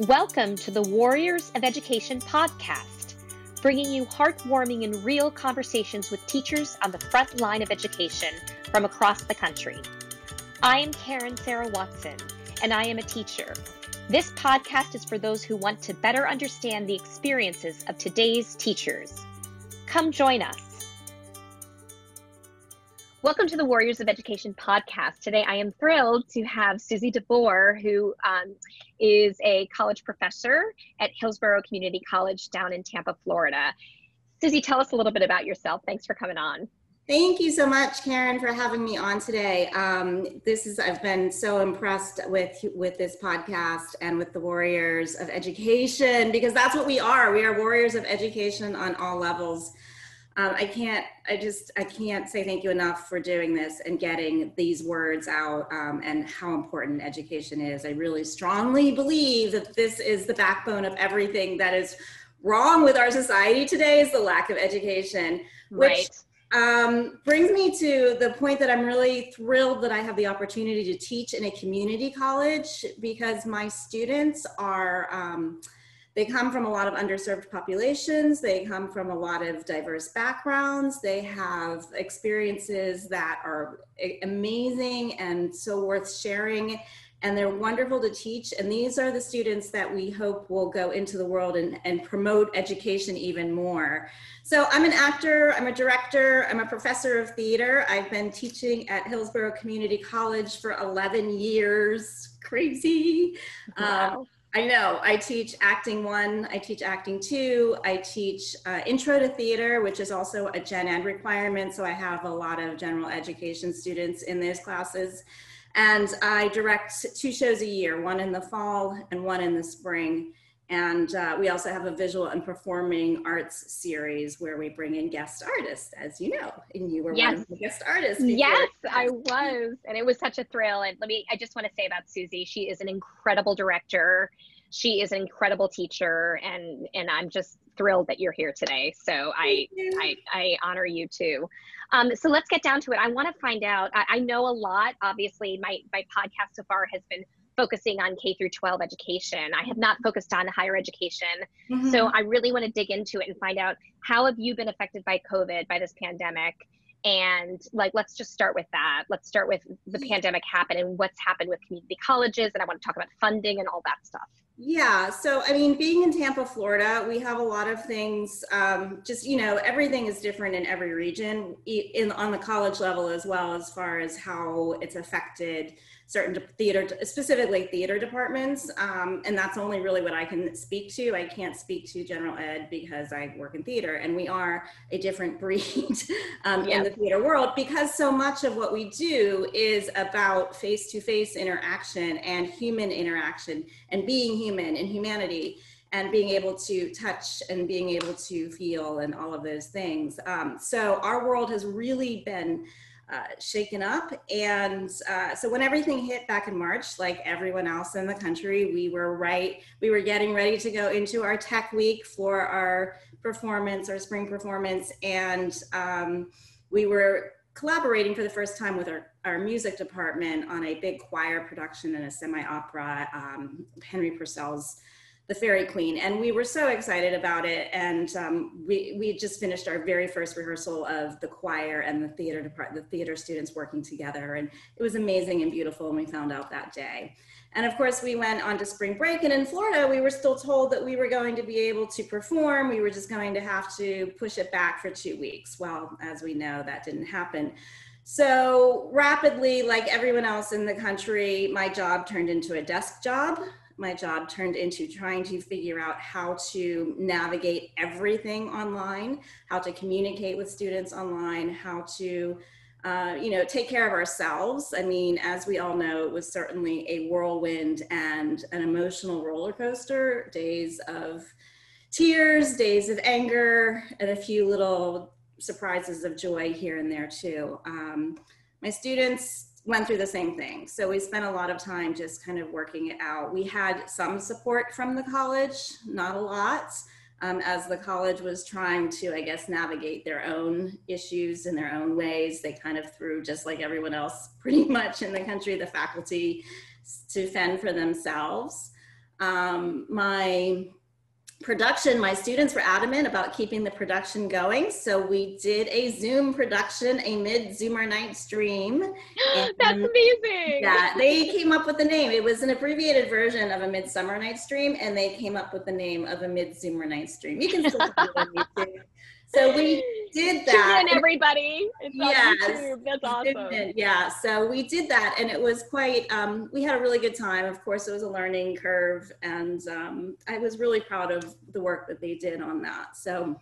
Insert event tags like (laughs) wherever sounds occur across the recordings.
Welcome to the Warriors of Education podcast, bringing you heartwarming and real conversations with teachers on the front line of education from across the country. I am Karen Sarah Watson, and I am a teacher. This podcast is for those who want to better understand the experiences of today's teachers. Come join us. Welcome to the Warriors of Education podcast. Today, I am thrilled to have Susie DeBoer, who um, is a college professor at Hillsborough Community College down in Tampa, Florida. Susie, tell us a little bit about yourself. Thanks for coming on. Thank you so much, Karen, for having me on today. Um, this is I've been so impressed with with this podcast and with the Warriors of Education because that's what we are. We are warriors of education on all levels um, I can't, I just, I can't say thank you enough for doing this and getting these words out um, and how important education is. I really strongly believe that this is the backbone of everything that is wrong with our society today is the lack of education, which right. um, brings me to the point that I'm really thrilled that I have the opportunity to teach in a community college because my students are, um, they come from a lot of underserved populations. They come from a lot of diverse backgrounds. They have experiences that are amazing and so worth sharing. And they're wonderful to teach. And these are the students that we hope will go into the world and, and promote education even more. So I'm an actor, I'm a director, I'm a professor of theater. I've been teaching at Hillsborough Community College for 11 years. Crazy. Wow. Um, I know. I teach acting one, I teach acting two, I teach uh, intro to theater, which is also a gen ed requirement. So I have a lot of general education students in those classes. And I direct two shows a year, one in the fall and one in the spring. And uh, we also have a visual and performing arts series where we bring in guest artists, as you know, and you were yes. one of the guest artists. Yes, I was, and it was such a thrill. And let me, I just want to say about Susie, she is an incredible director. She is an incredible teacher, and and I'm just thrilled that you're here today. So I, I, I honor you too. Um, so let's get down to it. I want to find out. I, I know a lot. Obviously, my my podcast so far has been focusing on K through 12 education. I have not focused on higher education. Mm-hmm. So I really want to dig into it and find out how have you been affected by COVID, by this pandemic? And like, let's just start with that. Let's start with the pandemic happened and what's happened with community colleges. And I want to talk about funding and all that stuff. Yeah, so I mean, being in Tampa, Florida, we have a lot of things. Um, just you know, everything is different in every region, in on the college level as well, as far as how it's affected certain theater, specifically theater departments. Um, and that's only really what I can speak to. I can't speak to general ed because I work in theater and we are a different (laughs) breed um, yep. in the theater world because so much of what we do is about face to face interaction and human interaction and being human and humanity and being able to touch and being able to feel and all of those things. Um, so our world has really been uh, shaken up. And uh, so when everything hit back in March, like everyone else in the country, we were right, we were getting ready to go into our tech week for our performance, our spring performance. And um, we were collaborating for the first time with our, our music department on a big choir production and a semi-opera, um, Henry Purcell's the Fairy Queen, and we were so excited about it. And um, we we just finished our very first rehearsal of the choir and the theater department, the theater students working together, and it was amazing and beautiful. And we found out that day. And of course, we went on to spring break, and in Florida, we were still told that we were going to be able to perform. We were just going to have to push it back for two weeks. Well, as we know, that didn't happen. So rapidly, like everyone else in the country, my job turned into a desk job my job turned into trying to figure out how to navigate everything online, how to communicate with students online, how to uh, you know, take care of ourselves. I mean, as we all know, it was certainly a whirlwind and an emotional roller coaster. Days of tears, days of anger, and a few little surprises of joy here and there too. Um, my students went through the same thing. So we spent a lot of time just kind of working it out. We had some support from the college, not a lot, um, as the college was trying to, I guess, navigate their own issues in their own ways. They kind of threw, just like everyone else (laughs) pretty much in the country, the faculty to fend for themselves. Um, my production, my students were adamant about keeping the production going. So we did a Zoom production, a mid-Zoomer night stream. (gasps) That's amazing. Yeah, they came up with the name. It was an abbreviated version of a Midsummer Night's Dream, and they came up with the name of a Mid-Zoomer Night Stream. You can still (laughs) do it on YouTube. So we did that. Tune in, everybody. It's yes. That's awesome. Yeah, so we did that, and it was quite. Um, we had a really good time. Of course, it was a learning curve, and um, I was really proud of the work that they did on that. So,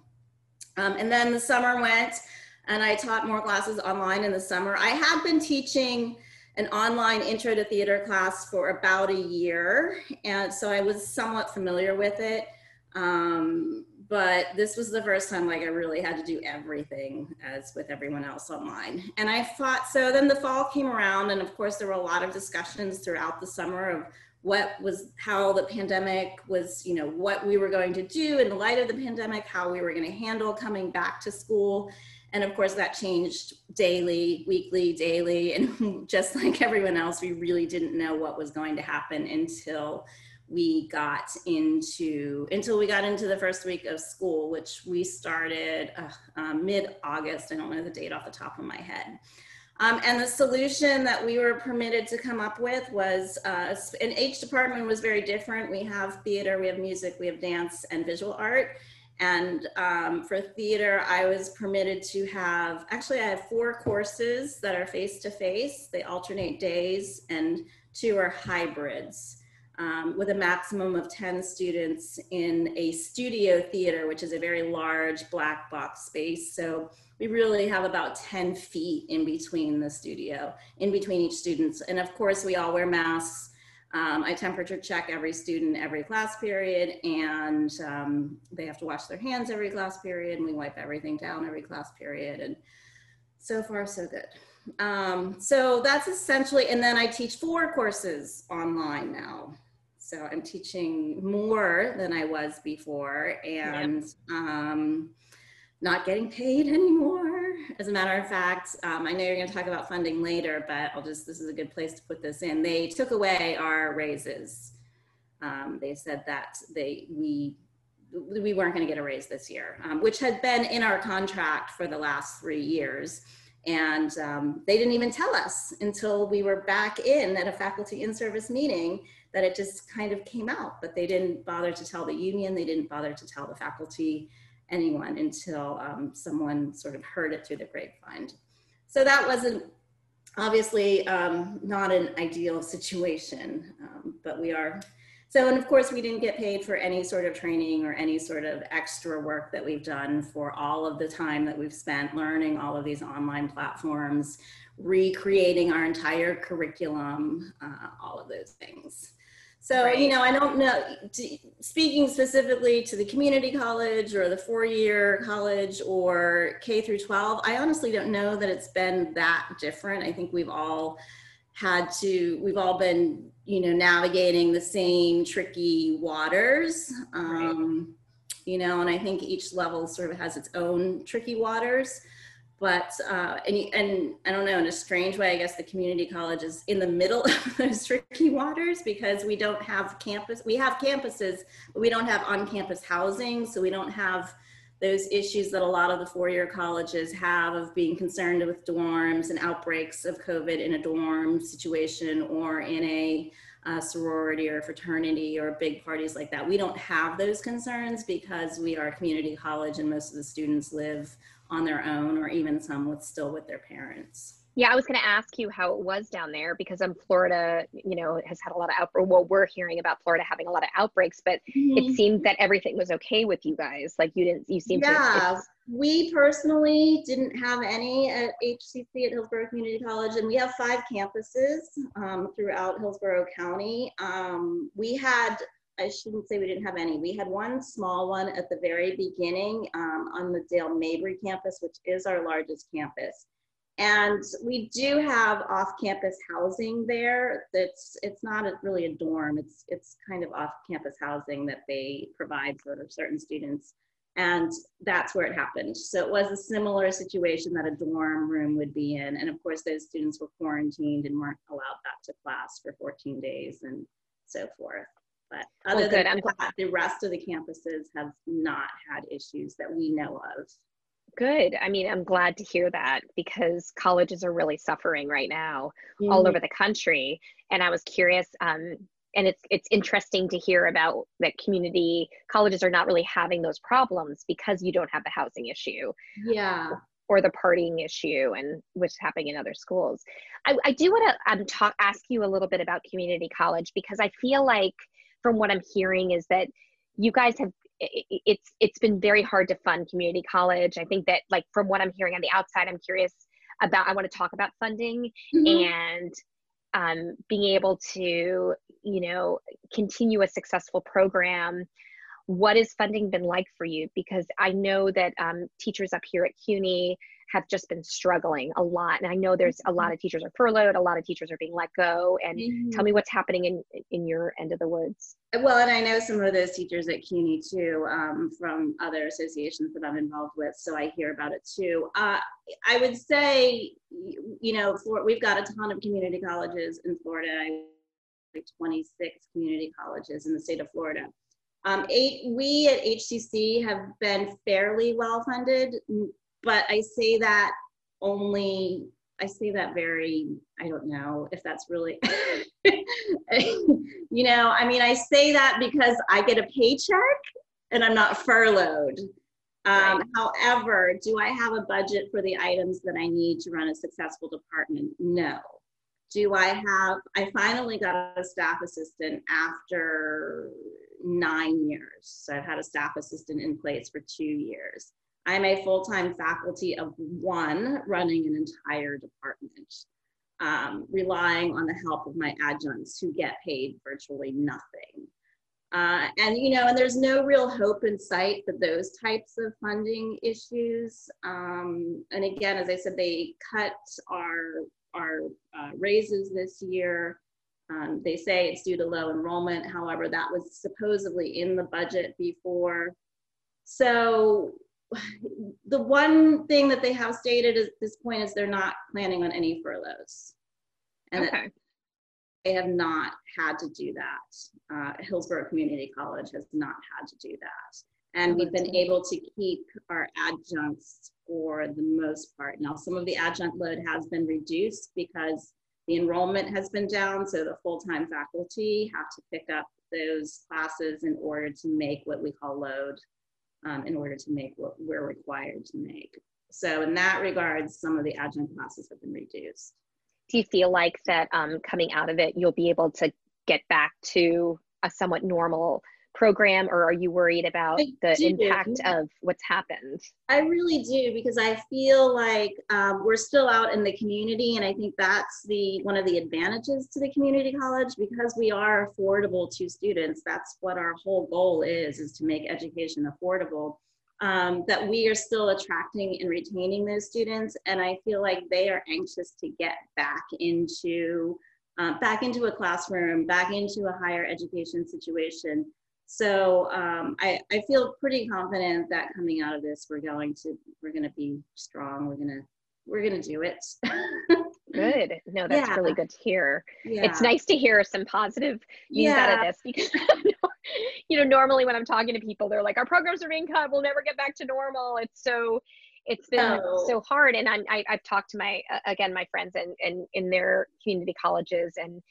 um, and then the summer went, and I taught more classes online in the summer. I had been teaching an online intro to theater class for about a year, and so I was somewhat familiar with it. Um, but this was the first time like I really had to do everything as with everyone else online. And I thought so then the fall came around and of course there were a lot of discussions throughout the summer of what was how the pandemic was, you know, what we were going to do in the light of the pandemic, how we were going to handle coming back to school. And of course that changed daily, weekly, daily and (laughs) just like everyone else we really didn't know what was going to happen until we got into until we got into the first week of school, which we started uh, um, mid August. I don't know the date off the top of my head. Um, and the solution that we were permitted to come up with was, uh, and each department was very different. We have theater, we have music, we have dance, and visual art. And um, for theater, I was permitted to have, actually, I have four courses that are face to face. They alternate days, and two are hybrids um, with a maximum of 10 students in a studio theater, which is a very large black box space. So we really have about 10 feet in between the studio, in between each student. And of course, we all wear masks. Um, I temperature check every student every class period, and um, they have to wash their hands every class period, and we wipe everything down every class period. And so far, so good. Um, so that's essentially, and then I teach four courses online now. So I'm teaching more than I was before and yep. um, not getting paid (laughs) anymore. As a matter of fact, um, I know you're going to talk about funding later, but I'll just, this is a good place to put this in. They took away our raises. Um, they said that they, we, we weren't going to get a raise this year, um, which had been in our contract for the last three years. And um, they didn't even tell us until we were back in at a faculty in-service meeting that it just kind of came out, but they didn't bother to tell the union, they didn't bother to tell the faculty, anyone until um, someone sort of heard it through the grapevine. So that wasn't obviously um, not an ideal situation, um, but we are. So, and of course, we didn't get paid for any sort of training or any sort of extra work that we've done for all of the time that we've spent learning all of these online platforms, recreating our entire curriculum, uh, all of those things. So, right. you know, I don't know, speaking specifically to the community college or the four year college or K through 12, I honestly don't know that it's been that different. I think we've all had to, we've all been, you know, navigating the same tricky waters. Um, right. You know, and I think each level sort of has its own tricky waters but uh, and, and I don't know in a strange way I guess the community college is in the middle (laughs) of those tricky waters because we don't have campus we have campuses but we don't have on-campus housing so we don't have those issues that a lot of the four-year colleges have of being concerned with dorms and outbreaks of COVID in a dorm situation or in a uh, sorority or fraternity or big parties like that. We don't have those concerns because we are a community college and most of the students live on their own or even some with still with their parents. Yeah, I was going to ask you how it was down there because um, Florida, you know, has had a lot of outbreaks. Well, we're hearing about Florida having a lot of outbreaks, but mm-hmm. it seemed that everything was okay with you guys. Like you didn't, you seemed yeah, to. we personally didn't have any at HCC at Hillsborough Community College, and we have five campuses um, throughout Hillsborough County. Um, we had I shouldn't say we didn't have any. We had one small one at the very beginning um, on the Dale Mabry campus, which is our largest campus. And we do have off-campus housing there. That's it's not a, really a dorm. It's it's kind of off-campus housing that they provide for certain students, and that's where it happened. So it was a similar situation that a dorm room would be in. And of course, those students were quarantined and weren't allowed back to class for 14 days and so forth. But other well, than that, the rest of the campuses have not had issues that we know of. Good. I mean, I'm glad to hear that because colleges are really suffering right now mm-hmm. all over the country. And I was curious, um, and it's it's interesting to hear about that community colleges are not really having those problems because you don't have the housing issue. Yeah. Or the partying issue, and what's happening in other schools. I, I do want to um, talk, ask you a little bit about community college because I feel like, from what I'm hearing, is that you guys have it's it's been very hard to fund community college. I think that like from what I'm hearing on the outside, I'm curious about. I want to talk about funding mm-hmm. and um, being able to you know continue a successful program. What has funding been like for you? Because I know that um, teachers up here at CUNY have just been struggling a lot. And I know there's a lot mm-hmm. of teachers are furloughed, a lot of teachers are being let go. And mm-hmm. tell me what's happening in in your end of the woods. Well, and I know some of those teachers at CUNY too, um, from other associations that I'm involved with, so I hear about it too. Uh, I would say, you know, for, we've got a ton of community colleges in Florida. I Like 26 community colleges in the state of Florida. Um, eight, we at HCC have been fairly well funded but I say that only I say that very, I don't know if that's really, (laughs) you know, I mean, I say that because I get a paycheck and I'm not furloughed. Um, right. However, do I have a budget for the items that I need to run a successful department? No. Do I have, I finally got a staff assistant after nine years. So I've had a staff assistant in place for two years. I'm a full-time faculty of one running an entire department, um, relying on the help of my adjuncts who get paid virtually nothing. Uh, and you know, and there's no real hope in sight for those types of funding issues. Um, and again, as I said, they cut our our uh, raises this year. Um, they say it's due to low enrollment. However, that was supposedly in the budget before. So the one thing that they have stated at this point is they're not planning on any furloughs. And okay. they have not had to do that. Uh, Hillsborough Community College has not had to do that. And we've been able to keep our adjuncts for the most part. Now, some of the adjunct load has been reduced because the enrollment has been down, so the full-time faculty have to pick up those classes in order to make what we call load um, in order to make what we're required to make. So in that regard, some of the adjunct classes have been reduced. Do you feel like that um, coming out of it, you'll be able to get back to a somewhat normal program or are you worried about I the do. impact of what's happened? I really do because i feel like um, we're still out in the community and i think that's the one of the advantages to the community college. Because we are affordable to students that's what our whole goal is is to make education affordable um, that we are still attracting and retaining those students. And i feel like they are anxious to get back into uh, back into a classroom back into a higher education situation so um, I, I feel pretty confident that coming out of this, we're going to we're going to be strong. We're gonna we're gonna do it. (laughs) good. No, that's yeah. really good to hear. Yeah. It's nice to hear some positive news yeah. out of this (laughs) because you know normally when I'm talking to people, they're like, our programs are being cut. We'll never get back to normal. It's so it's been oh. so hard and I'm, I, have talked to my uh, again my friends and in, in, in their community colleges and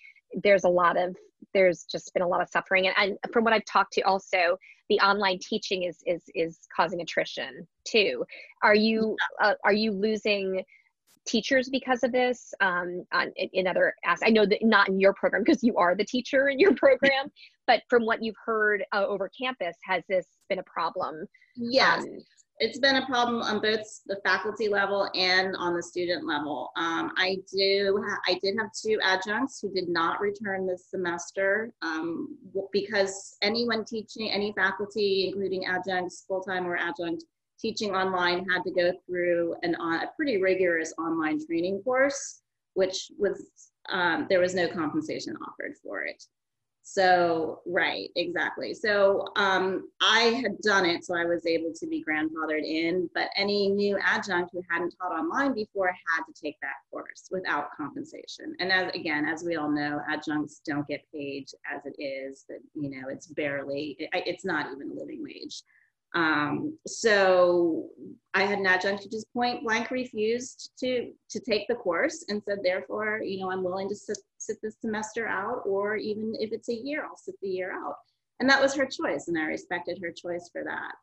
there's a lot of there's just been a lot of suffering and, and from what i've talked to also the online teaching is is is causing attrition too are you uh, are you losing teachers because of this um, on, in other aspects. I know that not in your program because you are the teacher in your (laughs) program, but from what you've heard uh, over campus, has this been a problem? Yes. Um, it's been a problem on both the faculty level and on the student level. Um, I do, I did have two adjuncts who did not return this semester um, because anyone teaching, any faculty, including adjuncts, full-time or adjunct, teaching online had to go through an, uh, a pretty rigorous online training course, which was, um, there was no compensation offered for it. So, right, exactly. So, um, I had done it, so I was able to be grandfathered in, but any new adjunct who hadn't taught online before had to take that course without compensation. And as again, as we all know, adjuncts don't get paid as it is, that, you know, it's barely, it, it's not even a living wage. Um, so I had an adjunct who just point blank refused to to take the course and said, therefore, you know, I'm willing to sit, sit this semester out, or even if it's a year, I'll sit the year out. And that was her choice, and I respected her choice for that.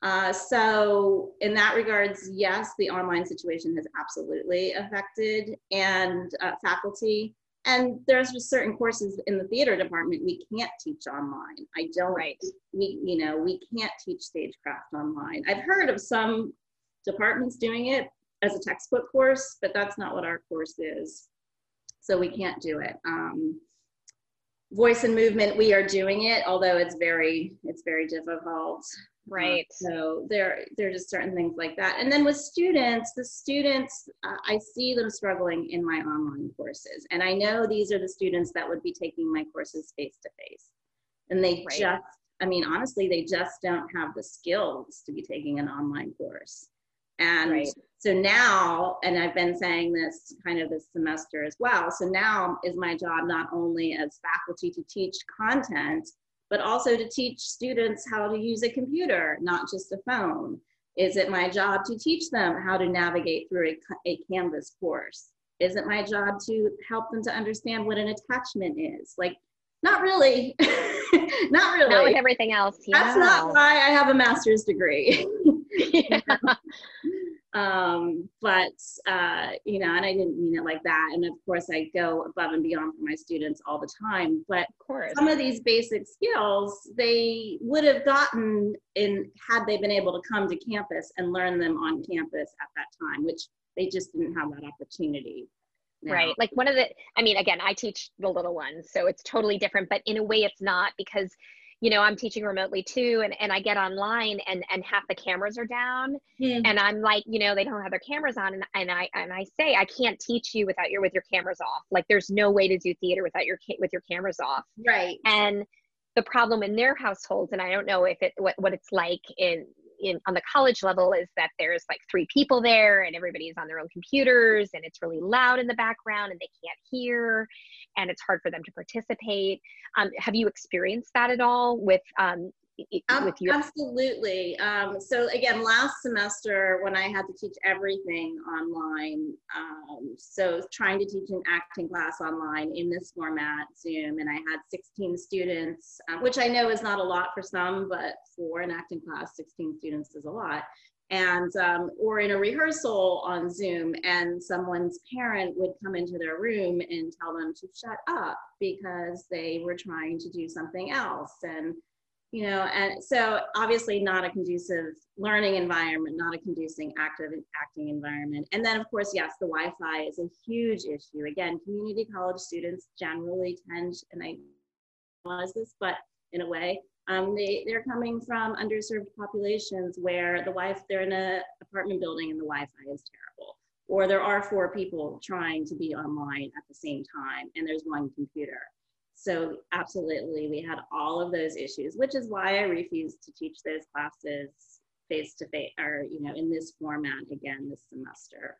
Uh, so in that regards, yes, the online situation has absolutely affected and uh, faculty and there's just certain courses in the theater department we can't teach online. I don't right. we you know we can't teach stagecraft online. I've heard of some departments doing it as a textbook course but that's not what our course is. So we can't do it. Um, voice and movement we are doing it although it's very it's very difficult Right. Uh, so there, there are just certain things like that. And then with students, the students, uh, I see them struggling in my online courses. And I know these are the students that would be taking my courses face to face. And they right. just, I mean, honestly, they just don't have the skills to be taking an online course. And right. so now, and I've been saying this kind of this semester as well. So now is my job not only as faculty to teach content, but also to teach students how to use a computer, not just a phone. Is it my job to teach them how to navigate through a, a Canvas course? Is it my job to help them to understand what an attachment is? Like, not really. (laughs) not really. Not with everything else. Yeah. That's not why I have a master's degree. yeah. (laughs) (laughs) Um, but, uh, you know, and I didn't mean it like that. And of course, I go above and beyond for my students all the time. But of course. some of these basic skills they would have gotten in had they been able to come to campus and learn them on campus at that time, which they just didn't have that opportunity. Now. Right. Like one of the, I mean, again, I teach the little ones, so it's totally different, but in a way it's not because you know i'm teaching remotely too and, and i get online and and half the cameras are down mm. and i'm like you know they don't have their cameras on and, and i and i say i can't teach you without your with your cameras off. Like there's no way to do theater without your with your cameras off. Right. And the problem in their households and i don't know if it what, what it's like in in on the college level is that there's like three people there and everybody's on their own computers and it's really loud in the background and they can't hear and it's hard for them to participate. Um, have you experienced that at all with um, with absolutely. Um, so again last semester when i had to teach everything online um, so trying to teach an acting class online in this format zoom and i had 16 students uh, which i know is not a lot for some but for an acting class 16 students is a lot. And um, or in a rehearsal on zoom and someone's parent would come into their room and tell them to shut up because they were trying to do something else. And you know and so obviously not a conducive learning environment not a conducive active acting environment. And then of course yes the wi-fi is a huge issue. Again community college students generally tend and i realize this but in a way um, they, they're coming from underserved populations where the wife they're in an apartment building and the wi-fi is terrible. Or there are four people trying to be online at the same time and there's one computer so absolutely, we had all of those issues, which is why I refused to teach those classes face to face or, you know, in this format again this semester.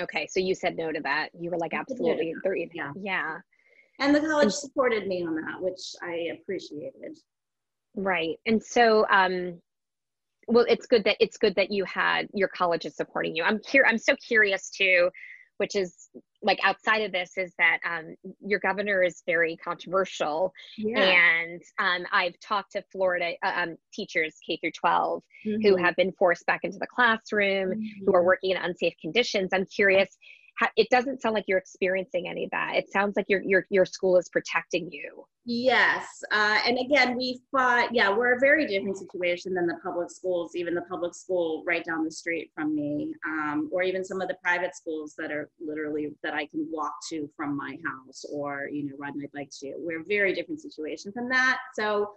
Okay, so you said no to that. You were like, absolutely, yeah. yeah. And the college supported me on that, which I appreciated. Right. And so, um, well, it's good that it's good that you had your college is supporting you. I'm here. I'm so curious too which is like outside of this is that um, your governor is very controversial yeah. and um, i've talked to florida uh, um, teachers k through 12 mm-hmm. who have been forced back into the classroom mm-hmm. who are mm-hmm. working in unsafe conditions i'm curious it doesn't sound like you're experiencing any of that. It sounds like your your your school is protecting you. Yes, uh, and again, we fought. Yeah, we're a very different situation than the public schools. Even the public school right down the street from me, um, or even some of the private schools that are literally that I can walk to from my house, or you know, ride my bike to. We're a very different situation from that. So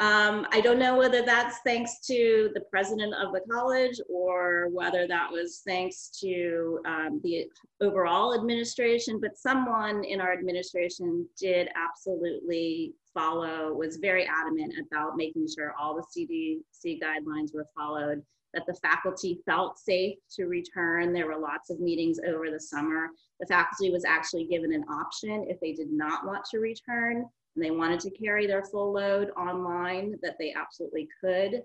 Um, I don't know whether that's thanks to the president of the college or whether that was thanks to um, the overall administration, but someone in our administration did absolutely follow, was very adamant about making sure all the CDC guidelines were followed, that the faculty felt safe to return. There were lots of meetings over the summer. The faculty was actually given an option if they did not want to return and they wanted to carry their full load online, that they absolutely could.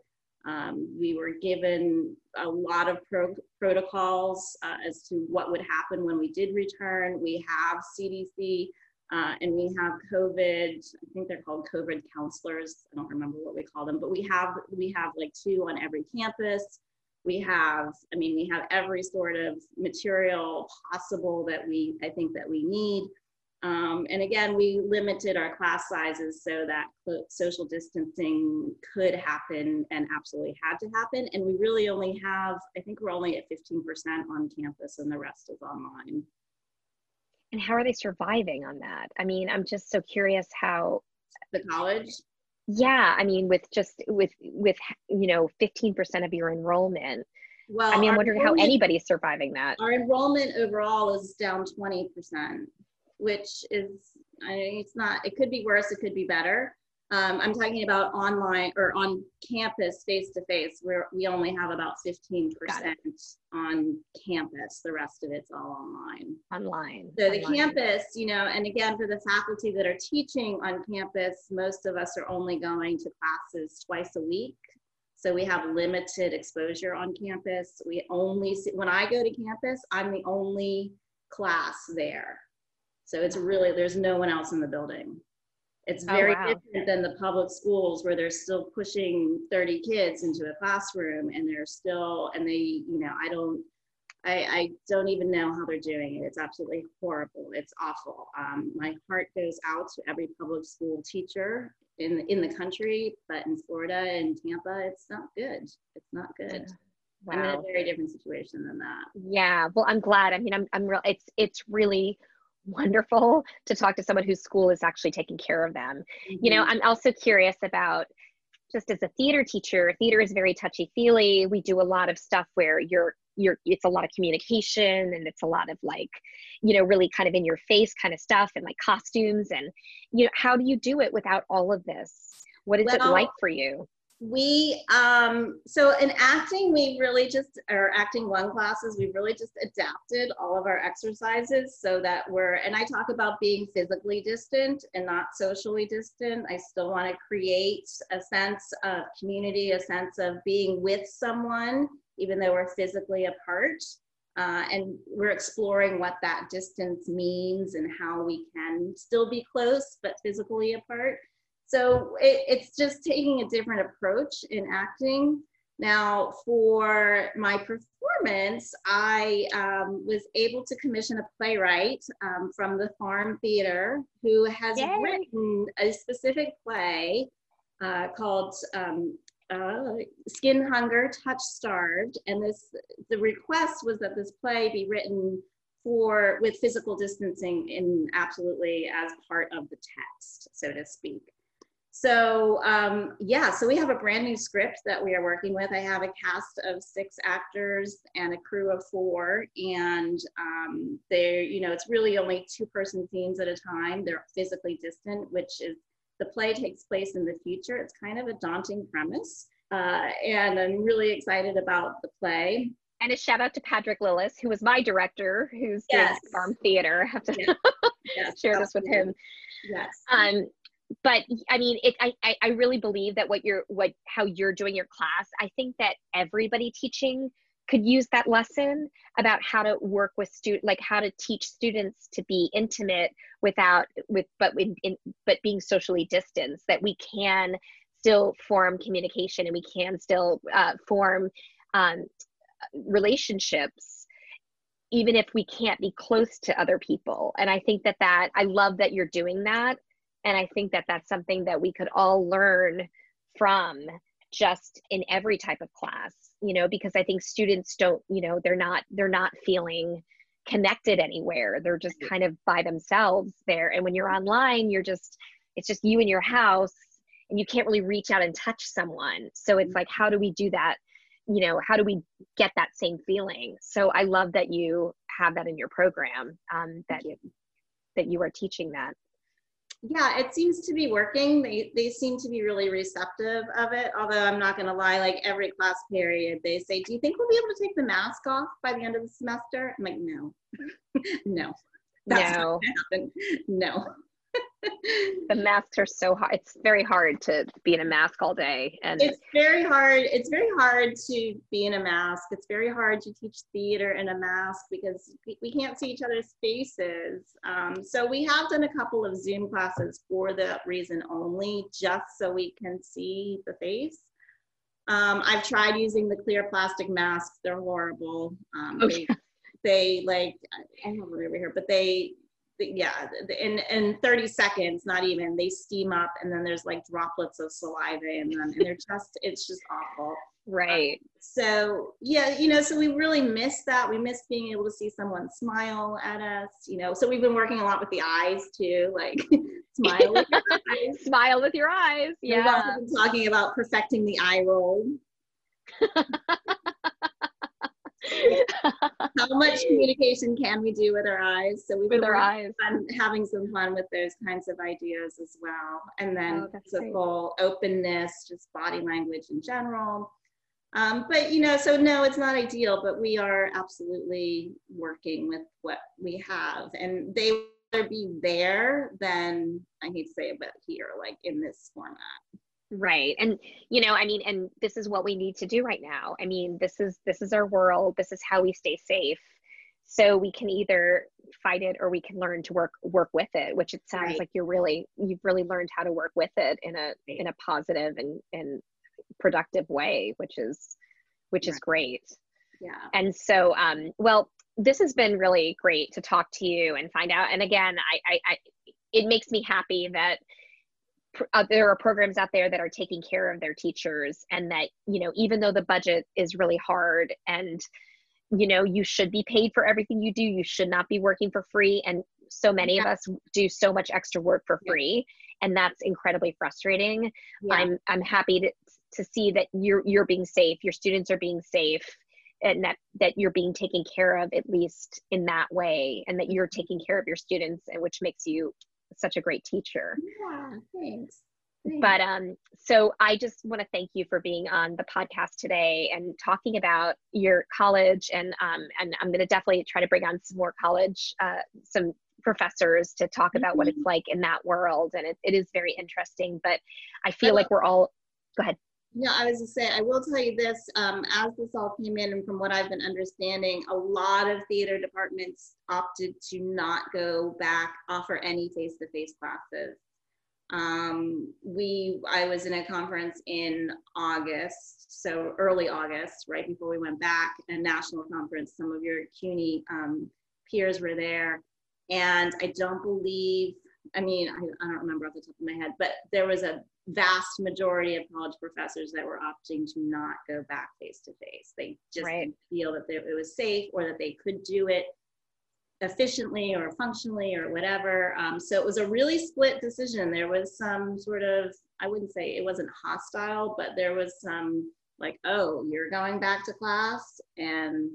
Um, we were given a lot of pro protocols uh, as to what would happen when we did return. We have CDC uh, and we have COVID. I think they're called COVID counselors. I don't remember what we call them, but we have we have like two on every campus. We have, I mean, we have every sort of material possible that we I think that we need. Um, and again, we limited our class sizes so that social distancing could happen and absolutely had to happen. And we really only have, I think we're only at 15% on campus and the rest is online. And how are they surviving on that? I mean, I'm just so curious how the college. Yeah, I mean, with just with with you know 15% of your enrollment. Well, I mean, I'm wondering how anybody's surviving that. Our enrollment overall is down 20% which is, I mean, it's not, it could be worse, it could be better. Um, I'm talking about online or on campus face to face where we only have about 15% on campus. The rest of it's all online. Online. So online. the campus, you know, and again, for the faculty that are teaching on campus, most of us are only going to classes twice a week. So we have limited exposure on campus. We only see, when I go to campus, I'm the only class there. So it's really, there's no one else in the building. It's oh, very oh, wow. different than the public schools where they're still pushing 30 kids into a classroom and they're still, and they, you know, I don't, I, I don't even know how they're doing it. It's absolutely horrible. It's awful. Um, my heart goes out to every public school teacher in, in the country, but in Florida and Tampa, it's not good. It's not good. Wow. I'm in a very different situation than that. Yeah. Well, I'm glad. I mean, I'm, I'm real, it's, it's really, wonderful to talk to someone whose school is actually taking care of them. Mm-hmm. You know, mm-hmm. I'm also curious about just as a theater teacher, theater is very touchy feely. We do a lot of stuff where you're you're it's a lot of communication and it's a lot of like you know really kind of in your face kind of stuff and like costumes and you know how do you do it without all of this what is well, it like for you we um so in acting we really just our acting one classes we really just adapted all of our exercises so that we're and i talk about being physically distant and not socially distant. I still want to create a sense of community a sense of being with someone even though we're physically apart. Uh, and we're exploring what that distance means and how we can still be close but physically apart so it, it's just taking a different approach in acting. Now, for my performance, I um, was able to commission a playwright um, from the Farm Theater who has Yay. written a specific play uh, called um, uh, Skin Hunger, Touch Starved. And this, the request was that this play be written for with physical distancing in absolutely as part of the text, so to speak. So um, yeah, so we have a brand new script that we are working with. I have a cast of six actors and a crew of four, and um, they're you know it's really only two person scenes at a time. They're physically distant, which is the play takes place in the future. It's kind of a daunting premise, uh, and I'm really excited about the play. And a shout out to Patrick Lillis, who was my director, who's yes. doing Farm Theater. I have to yes. (laughs) yes, share this with him. Yes. Um, but i mean it I, I really believe that what you're what how you're doing your class i think that everybody teaching could use that lesson about how to work with student like how to teach students to be intimate without with but in, in but being socially distanced that we can still form communication and we can still uh, form um, relationships even if we can't be close to other people. And i think that that i love that you're doing that and i think that that's something that we could all learn from just in every type of class you know because i think students don't you know they're not they're not feeling connected anywhere. They're just kind of by themselves there. And when you're online you're just it's just you in your house and you can't really reach out and touch someone. So it's like how do we do that? You know how do we get that same feeling? So i love that you have that in your program um, that that you are teaching that yeah it seems to be working. They they seem to be really receptive of it although i'm not going to lie like every class period they say do you think we'll be able to take the mask off by the end of the semester? I'm like no. (laughs) No. That's no. no the masks are so hard. It's very hard to be in a mask all day. And it's very hard. It's very hard to be in a mask. It's very hard to teach theater in a mask because we can't see each other's faces. Um, so we have done a couple of Zoom classes for that reason only, just so we can see the face. Um, I've tried using the clear plastic masks. They're horrible. Um, okay. they, they like, I don't know over here, but they yeah, in, in 30 seconds, not even, they steam up and then there's like droplets of saliva in them and they're just, it's just awful. Right. Um, so yeah, you know, so we really miss that. We miss being able to see someone smile at us, you know, so we've been working a lot with the eyes too, like (laughs) smile with your (laughs) eyes. Smile with your eyes. Yeah. We've also been talking about perfecting the eye roll. (laughs) (laughs) how much communication can we do with our eyes? So we've with our eyes, fun, having some fun with those kinds of ideas as well. And then oh, the full openness, just body language in general. Um, but you know, so no, it's not ideal, but we are absolutely working with what we have, and they rather be there than I hate to say it, but here, like in this format. Right. And you know, I mean, and this is what we need to do right now. I mean, this is this is our world. This is how we stay safe. So we can either fight it or we can learn to work work with it, which it sounds right. like you're really you've really learned how to work with it in a right. in a positive and and productive way, which is which right. is great. Yeah. And so um well, this has been really great to talk to you and find out. And again, I I, I it makes me happy that uh, there are programs out there that are taking care of their teachers and that you know even though the budget is really hard and you know you should be paid for everything you do you should not be working for free and so many yeah. of us do so much extra work for free and that's incredibly frustrating yeah. i'm i'm happy to to see that you're you're being safe your students are being safe and that that you're being taken care of at least in that way and that you're taking care of your students and which makes you such a great teacher. Yeah, thanks. thanks. But um, so I just want to thank you for being on the podcast today and talking about your college, and um, and I'm going to definitely try to bring on some more college, uh, some professors to talk about mm-hmm. what it's mm-hmm. like in that world, and it, it is very interesting. But I feel like we're all. Go ahead. No, I was just saying, I will tell you this, um, as this all came in and from what I've been understanding, a lot of theater departments opted to not go back, offer any face-to-face classes. Um, we, I was in a conference in August, so early August, right before we went back, a national conference. Some of your CUNY um, peers were there. And I don't believe, I mean, I, I don't remember off the top of my head, but there was a vast majority of college professors that were opting to not go back face to face. They just right. feel that they, it was safe or that they could do it efficiently or functionally or whatever. Um, so it was a really split decision. There was some sort of, I wouldn't say it wasn't hostile, but there was some like, oh, you're going back to class and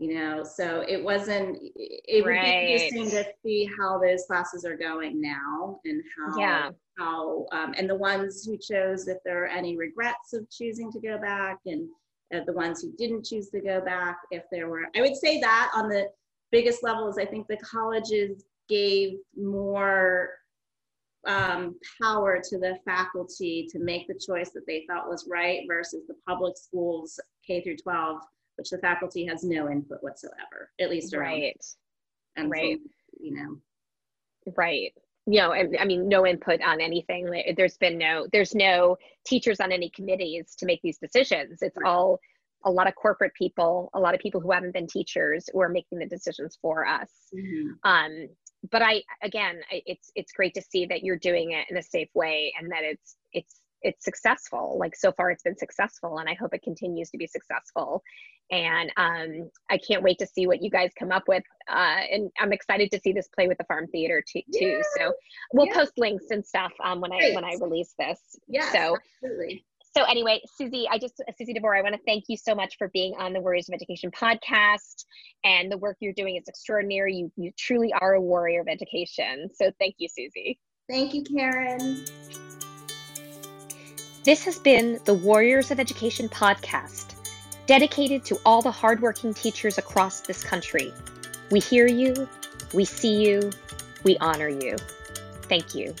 you know so it wasn't it would right. be interesting to see how those classes are going now and how yeah how um, and the ones who chose if there are any regrets of choosing to go back and uh, the ones who didn't choose to go back if there were i would say that on the biggest levels i think the colleges gave more um, power to the faculty to make the choice that they thought was right versus the public schools k through 12 which the faculty has no input whatsoever at least around right and right so, you know right you know, I, I mean, no input on anything. There's been no, there's no teachers on any committees to make these decisions. It's right. all a lot of corporate people, a lot of people who haven't been teachers who are making the decisions for us. Mm-hmm. Um, but I, again, it's it's great to see that you're doing it in a safe way and that it's it's it's successful. Like so far, it's been successful, and I hope it continues to be successful. And um, I can't wait to see what you guys come up with. Uh, and I'm excited to see this play with the Farm Theater too. too. So we'll yeah. post links and stuff um, when I when I release this. Yeah. So absolutely so anyway, Susie, I just Susie DeVore, I want to thank you so much for being on the Warriors of Education podcast, and the work you're doing is extraordinary. You you truly are a warrior of education. So thank you, Susie. Thank you, Karen. This has been the Warriors of Education podcast, dedicated to all the hardworking teachers across this country. We hear you, we see you, we honor you. Thank you.